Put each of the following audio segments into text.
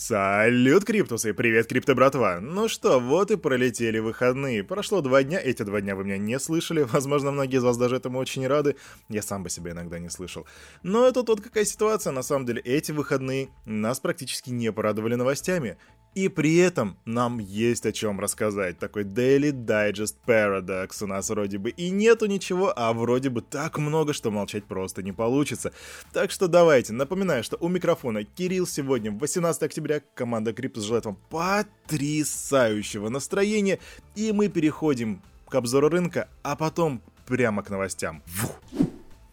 Салют, Криптусы! Привет, Крипто братва! Ну что, вот и пролетели выходные. Прошло два дня, эти два дня вы меня не слышали. Возможно, многие из вас даже этому очень рады. Я сам бы себя иногда не слышал. Но это тут какая ситуация, на самом деле, эти выходные нас практически не порадовали новостями. И при этом нам есть о чем рассказать. Такой Daily Digest Paradox у нас вроде бы и нету ничего, а вроде бы так много, что молчать просто не получится. Так что давайте, напоминаю, что у микрофона Кирилл сегодня, 18 октября, команда Криптус желает вам потрясающего настроения, и мы переходим к обзору рынка, а потом прямо к новостям. Фух.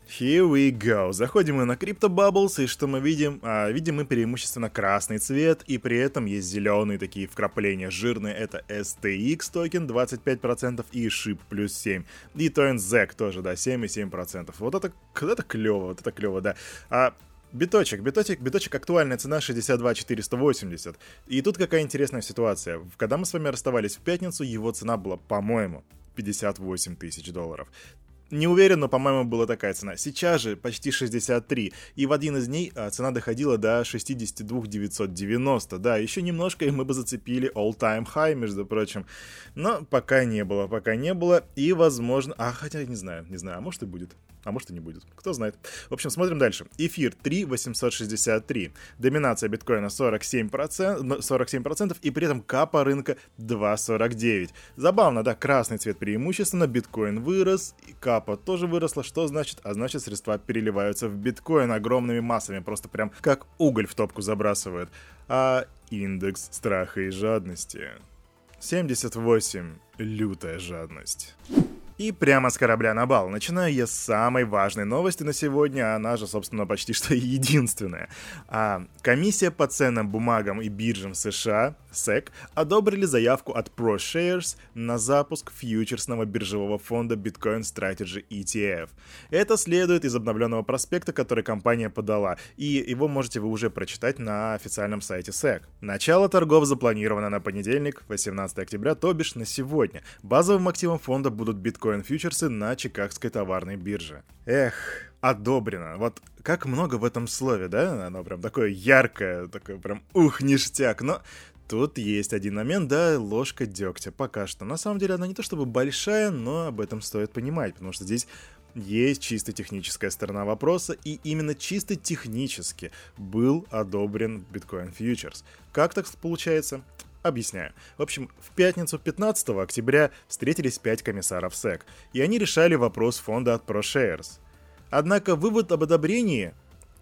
Here we go. Заходим мы на Crypto Bubbles, и что мы видим? А, видим мы преимущественно красный цвет, и при этом есть зеленые такие вкрапления жирные. Это STX токен 25% и SHIB плюс 7. И токен ZEC тоже, да, 7,7%. Вот это, это клево, вот это клево, да. А Биточек, биточек, биточек актуальная цена 62 480. И тут какая интересная ситуация. Когда мы с вами расставались в пятницу, его цена была, по-моему, 58 тысяч долларов. Не уверен, но, по-моему, была такая цена. Сейчас же почти 63. И в один из дней а, цена доходила до 62 990. Да, еще немножко, и мы бы зацепили all-time high, между прочим. Но пока не было, пока не было. И, возможно... А, хотя не знаю, не знаю, а может и будет а может и не будет. Кто знает. В общем, смотрим дальше. Эфир 3,863. Доминация биткоина 47%, 47% и при этом капа рынка 2,49. Забавно, да, красный цвет преимущественно, биткоин вырос, и капа тоже выросла. Что значит? А значит, средства переливаются в биткоин огромными массами, просто прям как уголь в топку забрасывают. А индекс страха и жадности 78. Лютая жадность. И прямо с корабля на бал. Начинаю я с самой важной новости на сегодня, она же, собственно, почти что единственная. А, комиссия по ценным бумагам и биржам США, SEC, одобрили заявку от ProShares на запуск фьючерсного биржевого фонда Bitcoin Strategy ETF. Это следует из обновленного проспекта, который компания подала, и его можете вы уже прочитать на официальном сайте SEC. Начало торгов запланировано на понедельник, 18 октября, то бишь на сегодня. Базовым активом фонда будут биткоин биткоин-фьючерсы на Чикагской товарной бирже. Эх, одобрено. Вот как много в этом слове, да? Оно прям такое яркое, такое прям ух, ништяк. Но Тут есть один момент, да, ложка дегтя пока что. На самом деле она не то чтобы большая, но об этом стоит понимать, потому что здесь есть чисто техническая сторона вопроса, и именно чисто технически был одобрен Bitcoin Futures. Как так получается? Объясняю. В общем, в пятницу 15 октября встретились пять комиссаров СЭК, и они решали вопрос фонда от ProShares. Однако вывод об одобрении,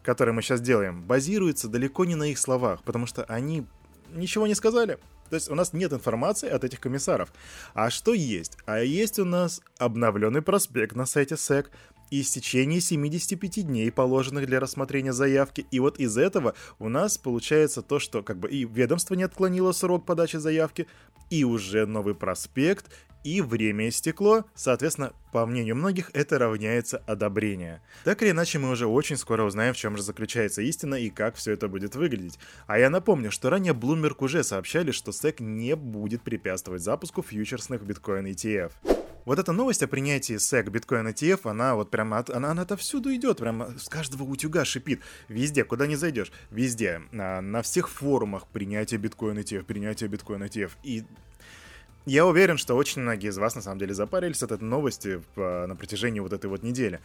который мы сейчас делаем, базируется далеко не на их словах, потому что они ничего не сказали. То есть у нас нет информации от этих комиссаров. А что есть? А есть у нас обновленный проспект на сайте SEC, и истечение 75 дней, положенных для рассмотрения заявки. И вот из этого у нас получается то, что как бы и ведомство не отклонило срок подачи заявки, и уже новый проспект, и время истекло, соответственно, по мнению многих, это равняется одобрение. Так или иначе, мы уже очень скоро узнаем, в чем же заключается истина и как все это будет выглядеть. А я напомню, что ранее Bloomberg уже сообщали, что SEC не будет препятствовать запуску фьючерсных биткоин ETF вот эта новость о принятии SEC биткоин ETF, она вот прямо, от, она, она отовсюду идет, прямо с каждого утюга шипит. Везде, куда не зайдешь, везде. На, на всех форумах принятие биткоин ETF, принятие биткоин ETF. И я уверен, что очень многие из вас на самом деле запарились от этой новости на протяжении вот этой вот недели.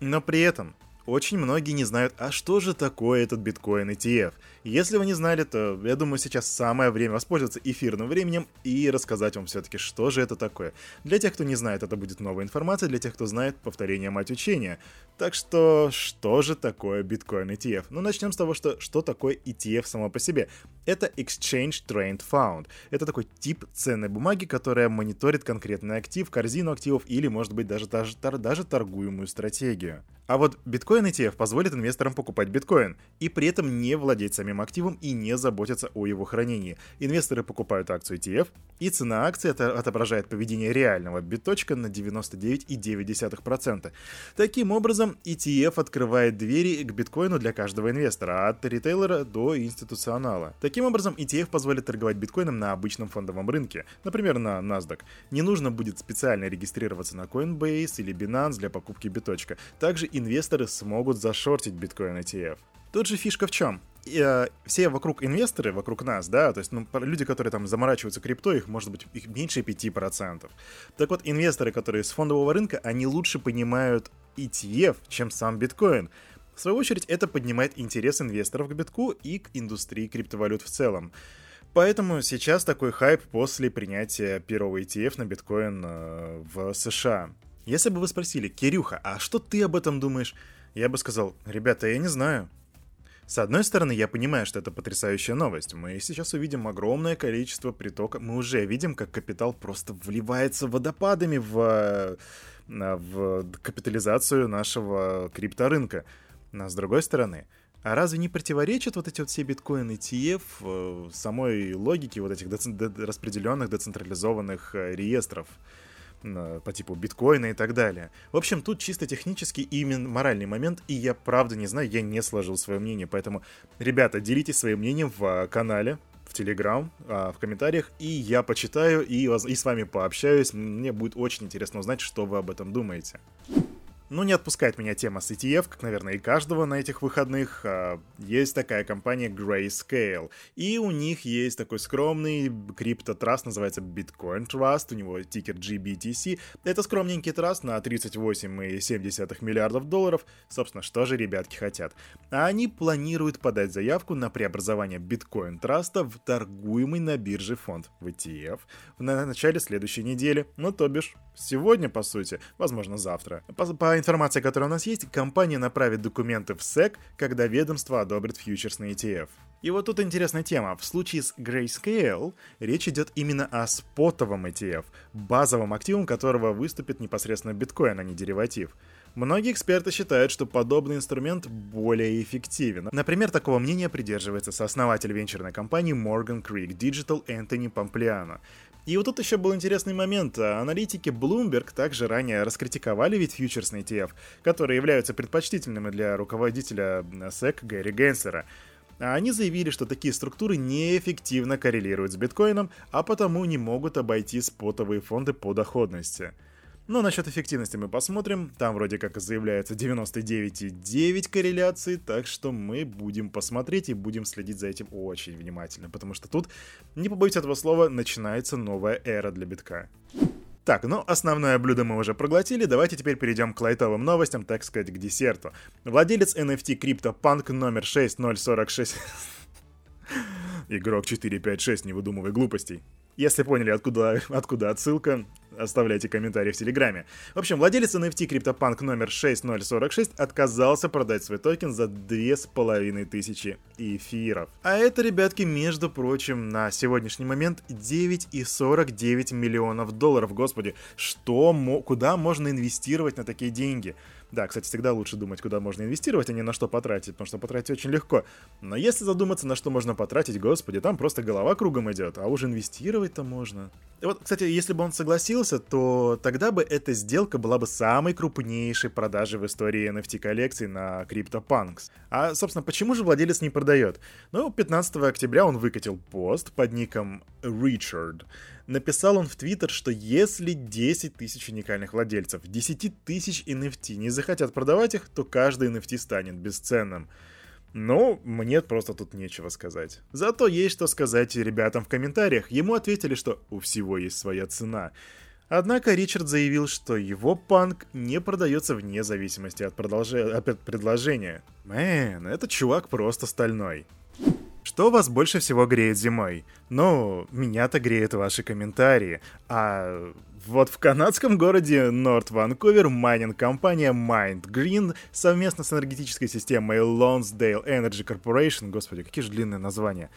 Но при этом очень многие не знают, а что же такое этот биткоин ETF. Если вы не знали, то я думаю, сейчас самое время воспользоваться эфирным временем и рассказать вам все-таки, что же это такое. Для тех, кто не знает, это будет новая информация, для тех, кто знает, повторение мать учения. Так что, что же такое биткоин ETF? Ну, начнем с того, что, что такое ETF само по себе. Это Exchange Trade Fund. Это такой тип ценной бумаги, которая мониторит конкретный актив, корзину активов или, может быть, даже, даже, даже торгуемую стратегию. А вот биткоин ETF позволит инвесторам покупать биткоин и при этом не владеть самим активом и не заботиться о его хранении. Инвесторы покупают акцию ETF, и цена акции это отображает поведение реального биточка на 99,9%. Таким образом, ETF открывает двери к биткоину для каждого инвестора, от ритейлера до институционала. Таким образом, ETF позволит торговать биткоином на обычном фондовом рынке, например, на NASDAQ. Не нужно будет специально регистрироваться на Coinbase или Binance для покупки биточка. Также инвесторы смогут зашортить биткоин ETF. Тут же фишка в чем? э, все вокруг инвесторы, вокруг нас, да, то есть ну, люди, которые там заморачиваются крипто, их может быть их меньше 5%. Так вот, инвесторы, которые с фондового рынка, они лучше понимают ETF, чем сам биткоин. В свою очередь, это поднимает интерес инвесторов к битку и к индустрии криптовалют в целом. Поэтому сейчас такой хайп после принятия первого ETF на биткоин э, в США. Если бы вы спросили, Кирюха, а что ты об этом думаешь? Я бы сказал, ребята, я не знаю. С одной стороны, я понимаю, что это потрясающая новость. Мы сейчас увидим огромное количество притока. Мы уже видим, как капитал просто вливается водопадами в, э, в капитализацию нашего крипторынка. Но с другой стороны, а разве не противоречат вот эти вот все биткоин ETF э, самой логике вот этих деци- распределенных децентрализованных э, реестров? По типу биткоина и так далее. В общем, тут чисто технический и именно моральный момент, и я правда не знаю, я не сложил свое мнение, поэтому, ребята, делитесь своим мнением в а, канале, в Телеграм, в комментариях, и я почитаю и, и с вами пообщаюсь. Мне будет очень интересно узнать, что вы об этом думаете. Ну, не отпускает меня тема с ETF, как, наверное, и каждого на этих выходных. А, есть такая компания Grayscale, и у них есть такой скромный криптотраст, называется Bitcoin Trust, у него тикер GBTC. Это скромненький траст на 38,7 миллиардов долларов. Собственно, что же ребятки хотят? А они планируют подать заявку на преобразование Bitcoin Trust в торгуемый на бирже фонд в ETF в начале следующей недели. Ну, то бишь, сегодня, по сути, возможно, завтра. По, по информации, которая у нас есть, компания направит документы в SEC, когда ведомство одобрит фьючерсный ETF. И вот тут интересная тема. В случае с Grayscale речь идет именно о спотовом ETF, базовом активом которого выступит непосредственно биткоин, а не дериватив. Многие эксперты считают, что подобный инструмент более эффективен. Например, такого мнения придерживается сооснователь венчурной компании Morgan Creek Digital Энтони Помплиано. И вот тут еще был интересный момент. Аналитики Bloomberg также ранее раскритиковали ведь фьючерсный ETF, которые являются предпочтительными для руководителя SEC Гэри Генсера. Они заявили, что такие структуры неэффективно коррелируют с биткоином, а потому не могут обойти спотовые фонды по доходности. Но насчет эффективности мы посмотрим. Там вроде как заявляется 99,9 корреляции, так что мы будем посмотреть и будем следить за этим очень внимательно, потому что тут, не побоюсь этого слова, начинается новая эра для битка. Так, ну основное блюдо мы уже проглотили, давайте теперь перейдем к лайтовым новостям, так сказать, к десерту. Владелец NFT CryptoPunk номер 6046... Игрок 456, не выдумывай глупостей. Если поняли, откуда, откуда отсылка, оставляйте комментарии в Телеграме. В общем, владелец NFT CryptoPunk номер 6046 отказался продать свой токен за 2500 эфиров. А это, ребятки, между прочим, на сегодняшний момент 9,49 миллионов долларов. Господи, что, куда можно инвестировать на такие деньги? Да, кстати, всегда лучше думать, куда можно инвестировать, а не на что потратить, потому что потратить очень легко. Но если задуматься, на что можно потратить, господи, там просто голова кругом идет, а уже инвестировать-то можно. Вот, кстати, если бы он согласился, то тогда бы эта сделка была бы самой крупнейшей продажей в истории NFT коллекций на CryptoPunks. А, собственно, почему же владелец не продает? Ну, 15 октября он выкатил пост под ником Richard, написал он в Твиттер, что если 10 тысяч уникальных владельцев 10 тысяч NFT не захотят продавать их, то каждый NFT станет бесценным. Ну, мне просто тут нечего сказать. Зато есть что сказать ребятам в комментариях. Ему ответили, что у всего есть своя цена. Однако Ричард заявил, что его панк не продается вне зависимости от, продолж... от предложения. Мэн, этот чувак просто стальной. Что вас больше всего греет зимой? Ну, меня-то греют ваши комментарии. А вот в канадском городе Норт Ванкувер майнинг-компания Mind Green совместно с энергетической системой Lonsdale Energy Corporation, господи, какие же длинные названия,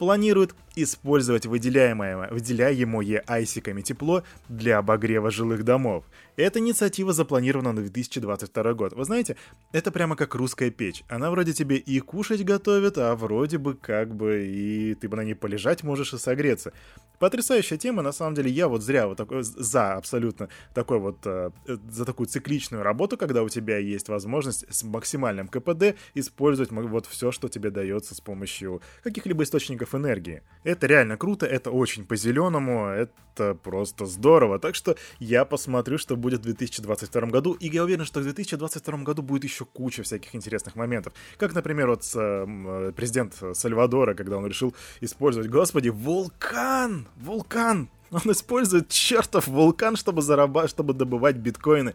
планирует использовать выделяемое, выделяемое айсиками тепло для обогрева жилых домов. Эта инициатива запланирована на 2022 год. Вы знаете, это прямо как русская печь. Она вроде тебе и кушать готовит, а вроде бы как бы и ты бы на ней полежать можешь и согреться. Потрясающая тема, на самом деле, я вот зря вот такой, за абсолютно такой вот, э, за такую цикличную работу, когда у тебя есть возможность с максимальным КПД использовать вот все, что тебе дается с помощью каких-либо источников потоков энергии. Это реально круто, это очень по-зеленому, это просто здорово. Так что я посмотрю, что будет в 2022 году, и я уверен, что в 2022 году будет еще куча всяких интересных моментов. Как, например, вот э, президент Сальвадора, когда он решил использовать, господи, вулкан! Вулкан! Он использует чертов вулкан, чтобы зарабатывать, чтобы добывать биткоины.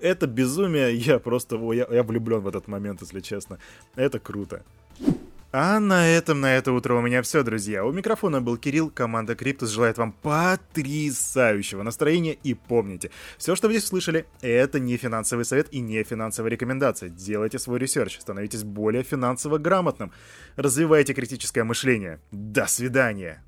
Это безумие, я просто, я, я влюблен в этот момент, если честно. Это круто. А на этом на это утро у меня все, друзья. У микрофона был Кирилл, команда Криптус желает вам потрясающего настроения и помните, все, что вы здесь услышали, это не финансовый совет и не финансовая рекомендация. Делайте свой research, становитесь более финансово грамотным, развивайте критическое мышление. До свидания!